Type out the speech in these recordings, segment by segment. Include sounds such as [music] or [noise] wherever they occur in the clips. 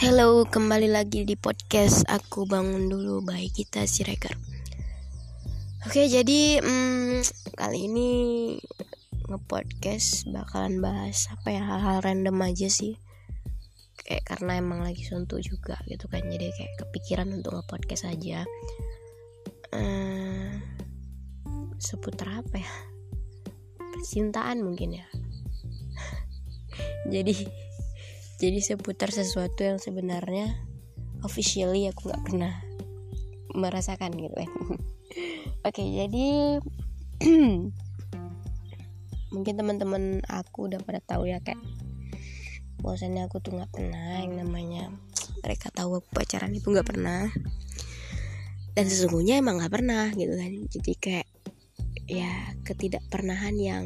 Halo, kembali lagi di podcast Aku Bangun Dulu by Kita Siregar. Oke, jadi hmm, kali ini nge-podcast bakalan bahas apa ya hal-hal random aja sih. Kayak karena emang lagi suntuk juga gitu kan. Jadi kayak kepikiran untuk nge-podcast aja. Hmm, seputar apa ya? Percintaan mungkin ya. [laughs] jadi jadi seputar sesuatu yang sebenarnya officially aku nggak pernah merasakan gitu kan. [laughs] Oke jadi [clears throat] mungkin teman-teman aku udah pada tahu ya kayak bahwasannya aku tuh nggak pernah yang namanya mereka tahu aku pacaran itu nggak pernah. Dan sesungguhnya emang nggak pernah gitu kan. Jadi kayak ya ketidakpernahan yang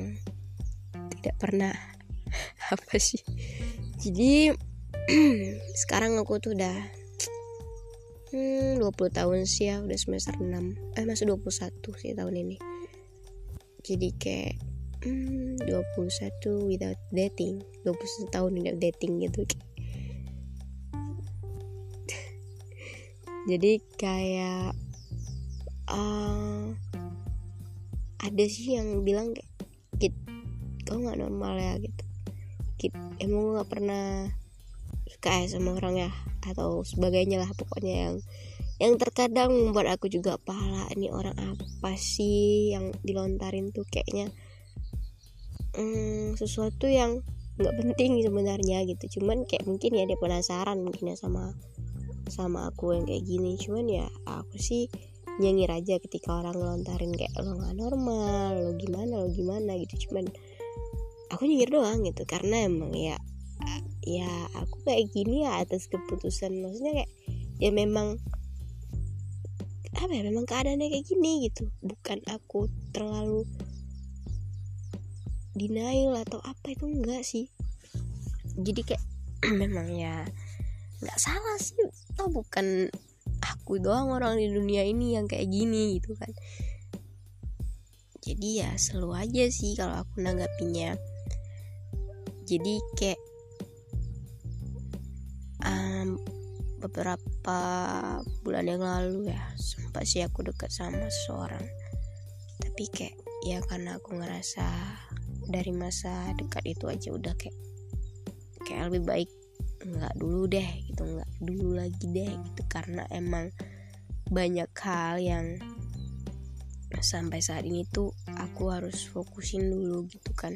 tidak pernah [laughs] apa sih jadi [clears throat] sekarang aku tuh udah hmm, 20 tahun sih ya udah semester 6 eh masih 21 sih tahun ini. Jadi kayak hmm, 21 without dating. 21 tahun without dating gitu. [laughs] Jadi kayak uh, ada sih yang bilang kayak kau nggak normal ya gitu emang gak pernah suka ya sama orang ya atau sebagainya lah pokoknya yang yang terkadang membuat aku juga pala ini orang apa sih yang dilontarin tuh? Kayaknya hmm, sesuatu yang nggak penting sebenarnya gitu. Cuman kayak mungkin ya dia penasaran mungkin ya sama sama aku yang kayak gini. Cuman ya aku sih nyengir aja ketika orang ngelontarin kayak lo nggak normal lo gimana lo gimana? gitu. Cuman aku nyengir doang gitu karena emang ya ya aku kayak gini ya atas keputusan maksudnya kayak ya memang apa ya memang keadaannya kayak gini gitu. Bukan aku terlalu denial atau apa itu enggak sih. Jadi kayak [clears throat] memang ya nggak salah sih. Tau bukan aku doang orang di dunia ini yang kayak gini gitu kan. Jadi ya selalu aja sih kalau aku nanggapinya jadi kayak um, beberapa bulan yang lalu ya sempat sih aku dekat sama seseorang. Tapi kayak ya karena aku ngerasa dari masa dekat itu aja udah kayak kayak lebih baik nggak dulu deh gitu nggak dulu lagi deh gitu. Karena emang banyak hal yang sampai saat ini tuh aku harus fokusin dulu gitu kan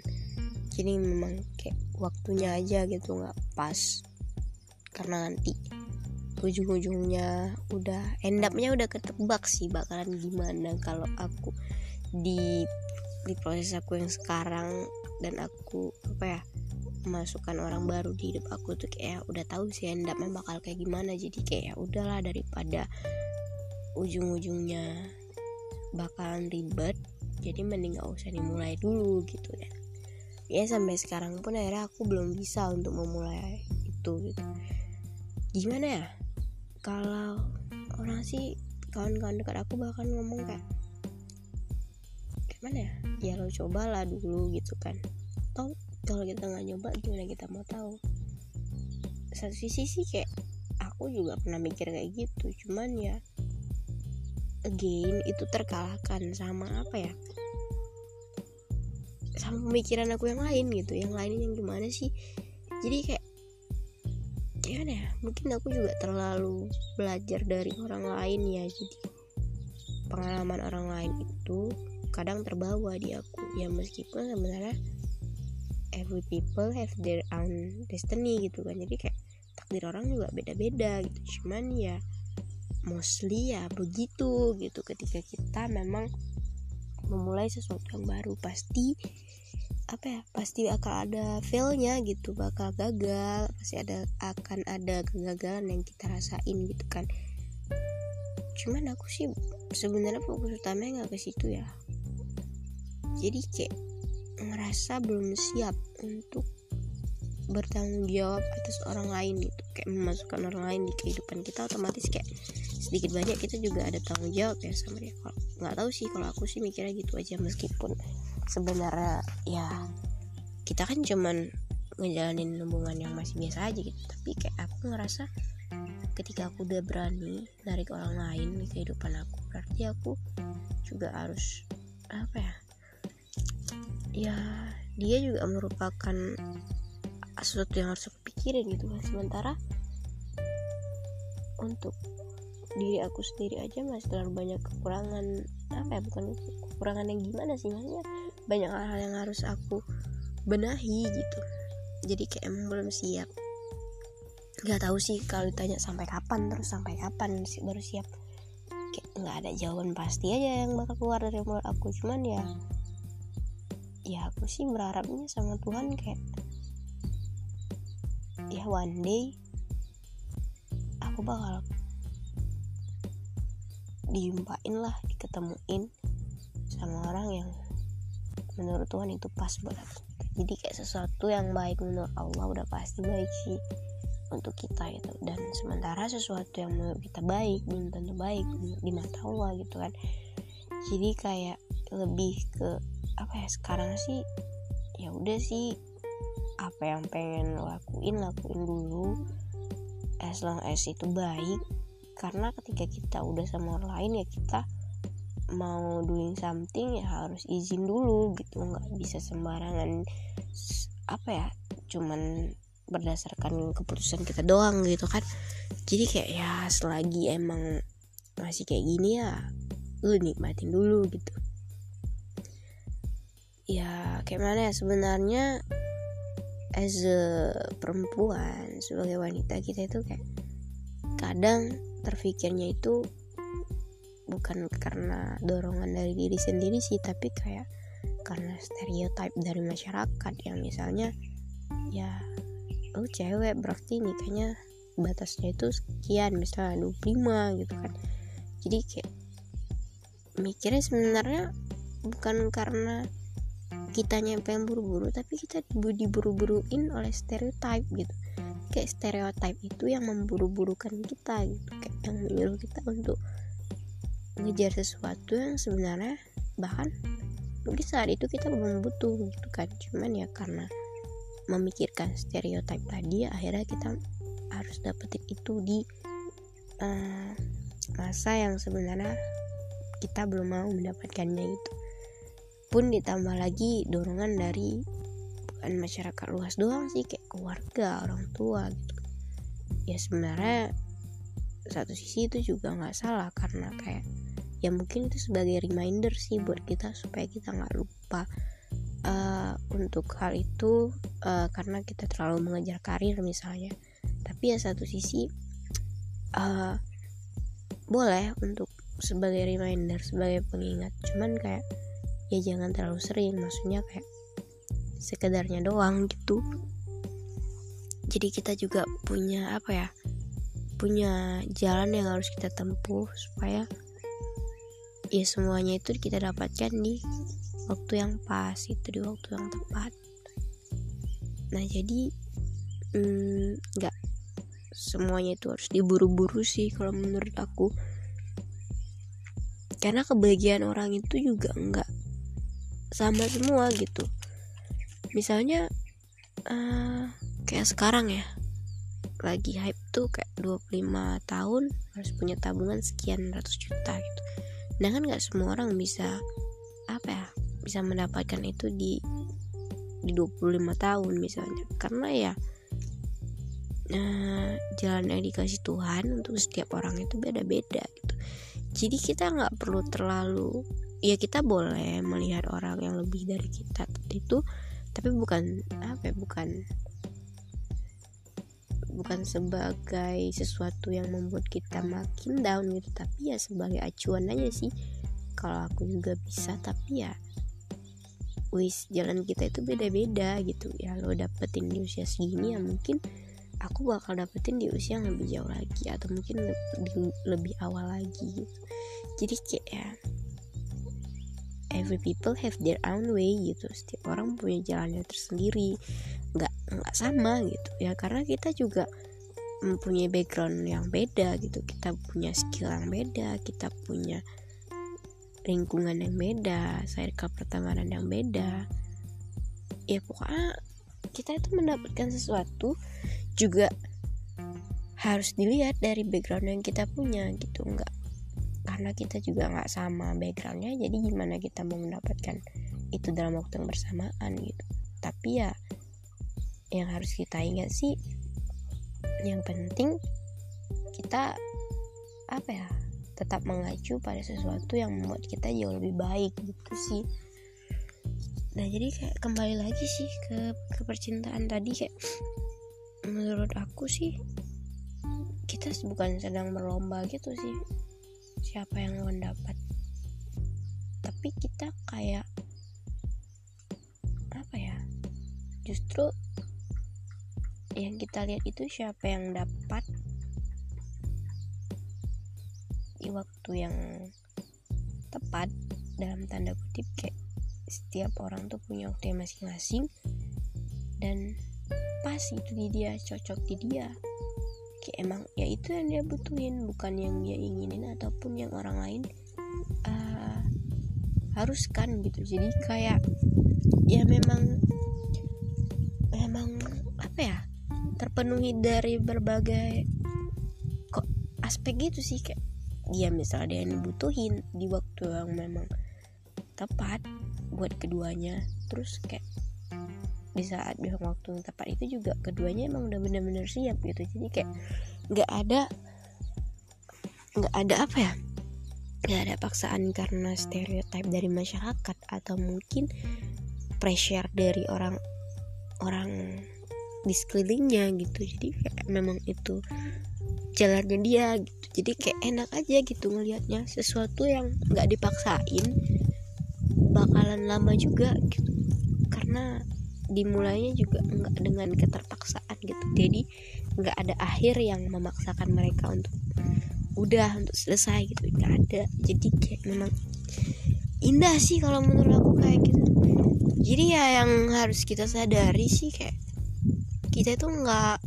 jadi memang kayak waktunya aja gitu nggak pas karena nanti ujung-ujungnya udah end upnya udah ketebak sih bakalan gimana kalau aku di di proses aku yang sekarang dan aku apa ya masukkan orang baru di hidup aku tuh kayak udah tahu sih end upnya bakal kayak gimana. Jadi kayak ya udahlah daripada ujung-ujungnya bakalan ribet jadi mending gak usah dimulai dulu gitu ya ya sampai sekarang pun akhirnya aku belum bisa untuk memulai itu gitu. Gimana ya? Kalau orang sih kawan-kawan dekat aku bahkan ngomong kayak gimana ya? Ya lo cobalah dulu gitu kan. Tau kalau kita nggak nyoba gimana kita mau tahu? Satu sisi sih kayak aku juga pernah mikir kayak gitu. Cuman ya again itu terkalahkan sama apa ya sama pemikiran aku yang lain gitu. Yang lain yang gimana sih? Jadi kayak gimana ya? Mungkin aku juga terlalu belajar dari orang lain ya. Jadi pengalaman orang lain itu kadang terbawa di aku. Ya meskipun sebenarnya every people have their own destiny gitu kan. Jadi kayak takdir orang juga beda-beda gitu. Cuman ya mostly ya begitu gitu. Ketika kita memang memulai sesuatu yang baru pasti apa ya pasti akan ada failnya gitu bakal gagal pasti ada akan ada kegagalan yang kita rasain gitu kan. Cuman aku sih sebenarnya fokus utamanya nggak ke situ ya. Jadi kayak ngerasa belum siap untuk bertanggung jawab atas orang lain gitu. Kayak memasukkan orang lain di kehidupan kita otomatis kayak sedikit banyak kita juga ada tanggung jawab ya sama dia. Kalau nggak tahu sih kalau aku sih mikirnya gitu aja meskipun sebenarnya ya. Kita kan cuman ngejalanin hubungan yang masih biasa aja gitu. Tapi kayak aku ngerasa ketika aku udah berani narik orang lain di kehidupan aku berarti aku juga harus apa ya ya dia juga merupakan sesuatu yang harus aku pikirin gitu. Kan sementara untuk diri aku sendiri aja masih terlalu banyak kekurangan apa ya bukan kekurangan yang gimana sih maksudnya banyak hal-hal yang harus aku benahi gitu. Jadi kayak emang belum siap. Nggak tahu sih kalau ditanya sampai kapan terus sampai kapan sih baru siap. Kayak nggak ada jawaban pasti aja yang bakal keluar dari mulut aku. Cuman ya ya aku sih berharapnya sama Tuhan kayak ya one day aku bakal dijumpain lah diketemuin sama orang yang menurut Tuhan itu pas aku jadi kayak sesuatu yang baik menurut Allah udah pasti baik sih untuk kita itu dan sementara sesuatu yang menurut kita baik belum tentu baik di mata Allah gitu kan. Jadi kayak lebih ke apa ya sekarang sih ya udah sih apa yang pengen lakuin lakuin dulu. As long as itu baik. Karena ketika kita udah sama orang lain ya kita mau doing something ya harus izin dulu gitu. Nggak bisa sembarangan apa ya cuman berdasarkan keputusan kita doang gitu kan. Jadi kayak ya selagi emang masih kayak gini ya lu nikmatin dulu gitu. Ya kayak mana ya sebenarnya as a perempuan sebagai wanita kita itu kayak kadang terfikirnya itu bukan karena dorongan dari diri sendiri sih tapi kayak karena stereotip dari masyarakat yang misalnya ya oh cewek berarti nikahnya batasnya itu sekian misalnya 25 gitu kan. Jadi kayak mikirnya sebenarnya bukan karena kitanya pengen buru-buru tapi kita diburu-buruin oleh stereotip gitu. Kayak stereotip itu yang memburu-burukan kita gitu kayak yang menyuruh kita untuk ngejar sesuatu yang sebenarnya bahkan mungkin saat itu kita belum butuh gitu kan. Cuman ya karena memikirkan stereotip tadi akhirnya kita harus dapetin itu di uh, masa yang sebenarnya kita belum mau mendapatkannya itu. Pun ditambah lagi dorongan dari bukan masyarakat luas doang sih kayak keluarga orang tua gitu. Ya sebenarnya satu sisi itu juga nggak salah karena kayak ya mungkin itu sebagai reminder sih buat kita supaya kita nggak lupa uh, untuk hal itu uh, karena kita terlalu mengejar karir misalnya. Tapi ya satu sisi uh, boleh untuk sebagai reminder sebagai pengingat. Cuman kayak ya jangan terlalu sering. Maksudnya kayak sekedarnya doang gitu. Jadi kita juga punya apa ya punya jalan yang harus kita tempuh supaya ya semuanya itu kita dapatkan di waktu yang pas itu di waktu yang tepat. Nah jadi mm, nggak mm, semuanya itu harus diburu-buru sih kalau menurut aku. Karena kebahagiaan orang itu juga nggak sama semua gitu. Misalnya uh, kayak sekarang ya lagi hype tuh kayak 25 tahun harus punya tabungan sekian ratus juta gitu nah kan nggak semua orang bisa apa ya bisa mendapatkan itu di di 25 tahun misalnya. Karena ya nah, jalan yang dikasih Tuhan untuk setiap orang itu beda-beda gitu. Jadi kita nggak perlu terlalu ya kita boleh melihat orang yang lebih dari kita itu tapi bukan apa ya bukan bukan sebagai sesuatu yang membuat kita makin down gitu tapi ya sebagai acuan aja sih. Kalau aku juga bisa tapi ya wis jalan kita itu beda-beda gitu. Ya lo dapetin di usia segini ya mungkin aku bakal dapetin di usia yang lebih jauh lagi atau mungkin lebih, lebih awal lagi gitu. Jadi kayak ya every people have their own way gitu. Setiap orang punya jalannya tersendiri. Nggak nggak sama gitu. Ya karena kita juga mempunyai background yang beda gitu. Kita punya skill yang beda kita punya lingkungan yang beda circle pertemanan yang beda. Ya pokoknya kita itu mendapatkan sesuatu juga harus dilihat dari background yang kita punya gitu. Nggak karena kita juga nggak sama backgroundnya jadi gimana kita mau mendapatkan itu dalam waktu yang bersamaan gitu. Tapi ya yang harus kita ingat sih yang penting kita apa ya tetap mengacu pada sesuatu yang membuat kita jauh lebih baik gitu sih. Nah jadi kayak kembali lagi sih ke ke percintaan tadi kayak menurut aku sih kita bukan sedang berlomba gitu sih siapa yang mendapat. Tapi kita kayak apa ya justru yang kita lihat itu siapa yang dapat? Di waktu yang tepat dalam tanda kutip kayak setiap orang tuh punya waktu masing-masing. Dan pas itu di dia cocok di dia. Kayak emang ya itu yang dia butuhin bukan yang dia inginin ataupun yang orang lain uh, haruskan gitu. Jadi kayak ya memang terpenuhi dari berbagai kok aspek gitu sih kayak dia misalnya dia yang dibutuhin di waktu yang memang tepat buat keduanya. Terus kayak di saat di waktu yang tepat itu juga keduanya emang udah bener-bener siap gitu. Jadi kayak nggak ada nggak ada apa ya nggak ada paksaan karena stereotip dari masyarakat atau mungkin pressure dari orang orang di sekelilingnya gitu. Jadi kayak memang itu jalannya dia gitu. Jadi kayak enak aja gitu ngelihatnya. Sesuatu yang nggak dipaksain bakalan lama juga gitu. Karena dimulainya juga nggak dengan keterpaksaan gitu. Jadi nggak ada akhir yang memaksakan mereka untuk udah untuk selesai gitu. Nggak ada. Jadi kayak memang indah sih kalau menurut aku kayak gitu. Jadi ya yang harus kita sadari sih kayak kita itu nggak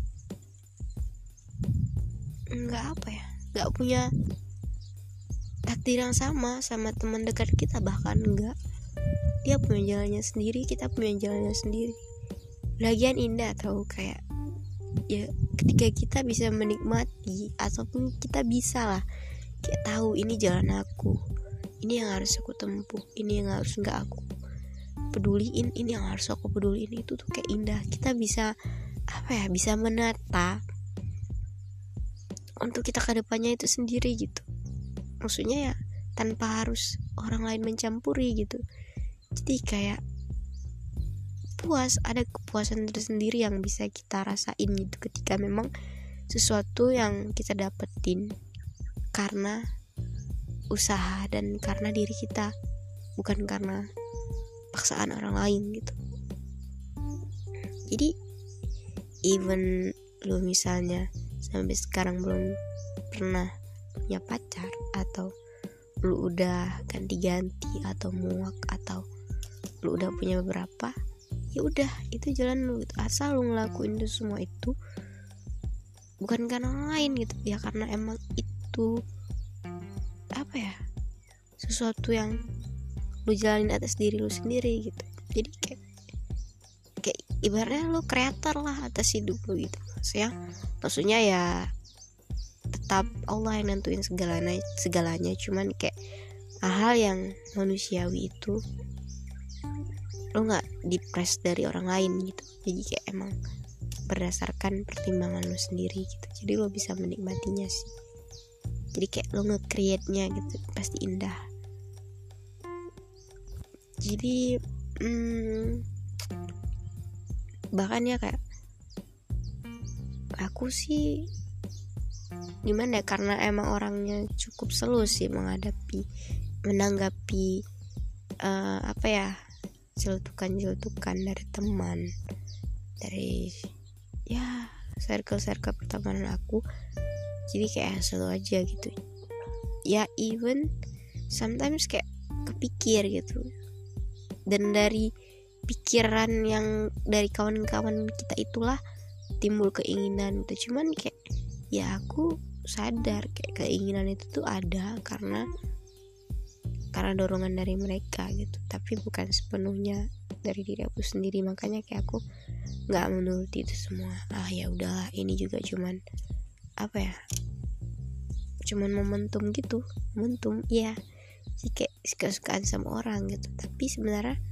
nggak apa ya nggak punya takdir yang sama sama teman dekat kita bahkan enggak dia punya jalannya sendiri kita punya jalannya sendiri. Lagian indah tahu kayak ya ketika kita bisa menikmati ataupun kita bisa lah kayak tahu ini jalan aku ini yang harus aku tempuh ini yang harus nggak aku peduliin ini yang harus aku peduliin itu tuh kayak indah. Kita bisa apa ya bisa menata untuk kita ke depannya itu sendiri gitu. Maksudnya ya tanpa harus orang lain mencampuri gitu. Jadi kayak puas ada kepuasan tersendiri yang bisa kita rasain gitu ketika memang sesuatu yang kita dapetin karena usaha dan karena diri kita bukan karena paksaan orang lain gitu. Jadi even lu misalnya sampai sekarang belum pernah punya pacar atau lu udah ganti-ganti atau muak atau lu udah punya beberapa ya udah itu jalan lu gitu. asal lu ngelakuin itu semua itu bukan karena lain gitu ya karena emang itu apa ya sesuatu yang lu jalanin atas diri lu sendiri gitu jadi kayak ibaratnya lo kreator lah atas hidup lo gitu. Maksudnya maksudnya ya tetap Allah yang nentuin segalanya segalanya. Cuman kayak hal-hal yang manusiawi itu lo nggak dipres dari orang lain gitu. Jadi kayak emang berdasarkan pertimbangan lo sendiri gitu. Jadi lo bisa menikmatinya sih. Jadi kayak lo nge-create nya gitu pasti indah. Jadi hmm, bahkan ya kayak aku sih gimana ya karena emang orangnya cukup selu sih menghadapi menanggapi uh, apa ya celutukan-celutukan dari teman dari ya circle-circle pertemanan aku. Jadi kayak selalu aja gitu. Ya even sometimes kayak kepikir gitu. Dan dari pikiran yang dari kawan-kawan kita itulah timbul keinginan itu. Cuman kayak ya aku sadar kayak keinginan itu tuh ada karena karena dorongan dari mereka gitu. Tapi bukan sepenuhnya dari diri aku sendiri. Makanya kayak aku nggak menuruti itu semua. Ah ya udahlah ini juga cuman apa ya cuman momentum gitu. Momentum ya sih kayak suka-sukaan sama orang gitu. Tapi sebenarnya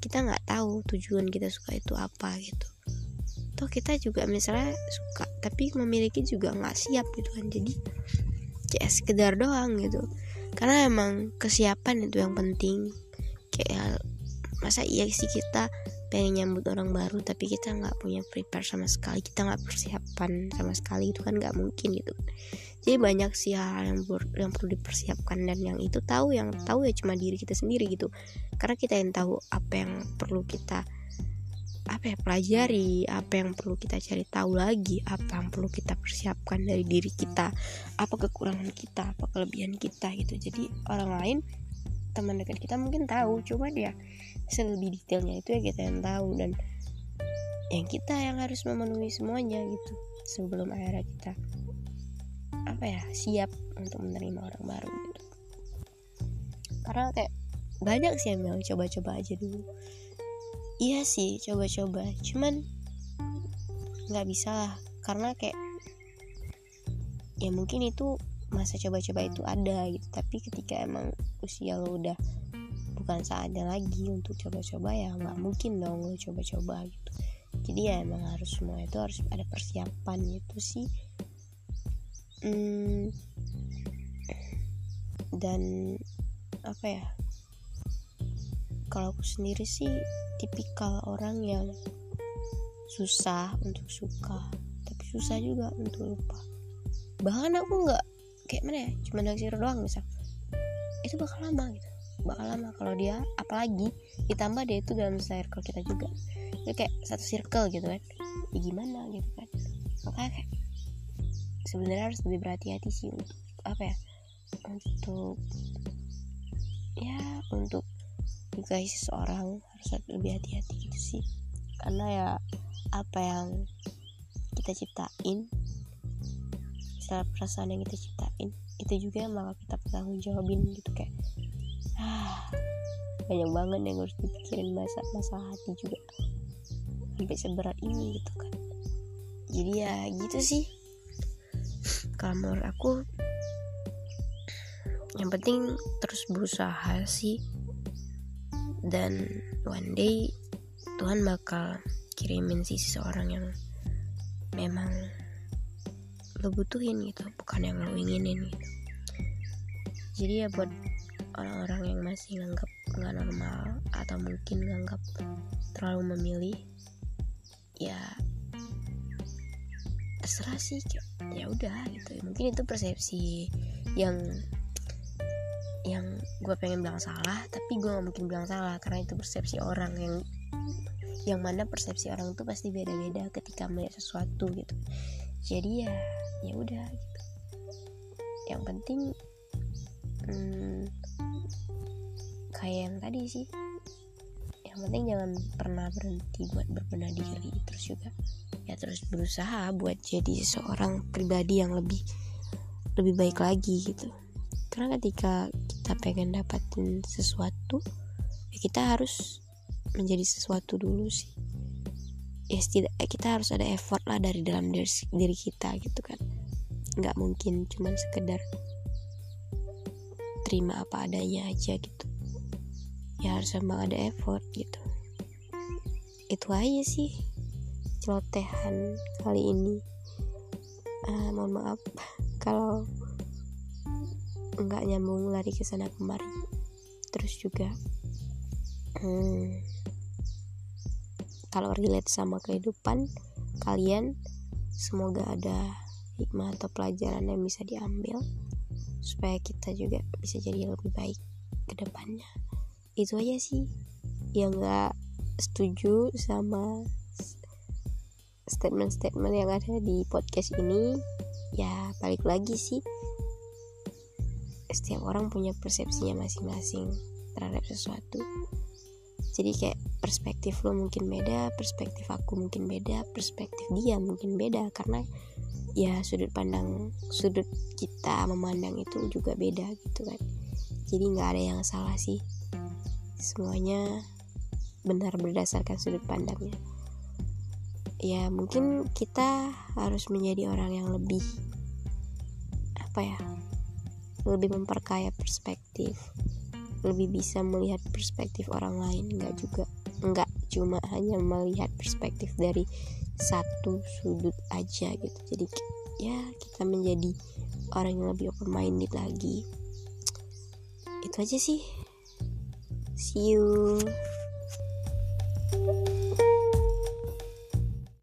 kita nggak tahu tujuan kita suka itu apa gitu. Toh kita juga misalnya suka tapi memiliki juga nggak siap gitu kan. Jadi kayak sekedar doang gitu. Karena emang kesiapan itu yang penting. Kayak masa iya sih kita pengen nyambut orang baru tapi kita nggak punya prepare sama sekali kita nggak persiapan sama sekali itu kan nggak mungkin gitu. Jadi banyak sih hal yang, yang perlu dipersiapkan dan yang itu tahu yang tahu ya cuma diri kita sendiri gitu. Karena kita yang tahu apa yang perlu kita apa ya pelajari apa yang perlu kita cari tahu lagi apa yang perlu kita persiapkan dari diri kita apa kekurangan kita apa kelebihan kita gitu. Jadi orang lain teman dekat kita mungkin tahu cuma dia selebih detailnya itu ya kita yang tahu dan yang kita yang harus memenuhi semuanya gitu sebelum akhirnya kita apa ya siap untuk menerima orang baru gitu. Karena kayak banyak sih yang bilang coba-coba aja dulu. Iya sih coba-coba. Cuman nggak bisa lah karena kayak ya mungkin itu masa coba-coba itu ada gitu. Tapi ketika emang usia lo udah bukan saatnya lagi untuk coba-coba ya nggak mungkin dong lo coba-coba gitu. Jadi ya emang harus semua itu harus ada persiapan gitu sih. Hmm, dan apa ya? Kalau aku sendiri sih tipikal orang yang susah untuk suka tapi susah juga untuk lupa. Bahkan aku nggak kayak mana ya cuma naksir doang misal. Itu bakal lama gitu bakal lama kalau dia apalagi ditambah dia itu dalam circle kita juga. Itu kayak satu circle gitu kan. Ya gimana gitu kan. Makanya kayak sebenarnya harus lebih berhati-hati sih untuk apa ya untuk ya untuk menikahi seseorang harus lebih hati-hati gitu sih. Karena ya apa yang kita ciptain misalnya perasaan yang kita ciptain itu juga yang bakal kita bertanggung jawabin gitu kayak [sighs] banyak banget yang harus dipikirin masa masa hati juga. Sampai seberat ini gitu kan. Jadi ya gitu sih. Kalau menurut aku yang penting terus berusaha sih. Dan one day Tuhan bakal kirimin sih seseorang yang memang lo butuhin gitu bukan yang lo inginin gitu. Jadi ya buat orang-orang yang masih nganggap nggak normal atau mungkin nganggap terlalu memilih ya terserah sih ya udah gitu. Mungkin itu persepsi yang yang gue pengen bilang salah tapi gue gak mungkin bilang salah karena itu persepsi orang yang yang mana persepsi orang itu pasti beda-beda ketika melihat sesuatu gitu. Jadi ya ya udah gitu. Yang penting hmm, kayak yang tadi sih. Yang penting jangan pernah berhenti buat berbenah diri terus juga ya terus berusaha buat jadi seseorang pribadi yang lebih lebih baik lagi gitu. Karena ketika kita pengen dapatin sesuatu ya kita harus menjadi sesuatu dulu sih. Ya setidak kita harus ada effort lah dari dalam diri, diri kita gitu kan. Nggak mungkin cuman sekedar terima apa adanya aja gitu. Ya harus emang ada effort gitu. Itu aja sih celotehan kali ini. Uh, mohon maaf kalau nggak nyambung lari ke sana kemari. Terus juga hmm, kalau relate sama kehidupan kalian semoga ada hikmah atau pelajaran yang bisa diambil supaya kita juga bisa jadi lebih baik ke depannya. Itu aja sih. Yang nggak setuju sama statement-statement yang ada di podcast ini. Ya balik lagi sih. Setiap orang punya persepsinya masing-masing terhadap sesuatu. Jadi kayak perspektif lo mungkin beda perspektif aku mungkin beda perspektif dia mungkin beda. Karena ya sudut pandang sudut kita memandang itu juga beda gitu kan. Jadi nggak ada yang salah sih. Semuanya benar berdasarkan sudut pandangnya. Ya mungkin kita harus menjadi orang yang lebih apa ya lebih memperkaya perspektif. Lebih bisa melihat perspektif orang lain. Nggak juga nggak cuma hanya melihat perspektif dari satu sudut aja gitu. Jadi ya kita menjadi orang yang lebih open minded lagi. Itu aja sih. See you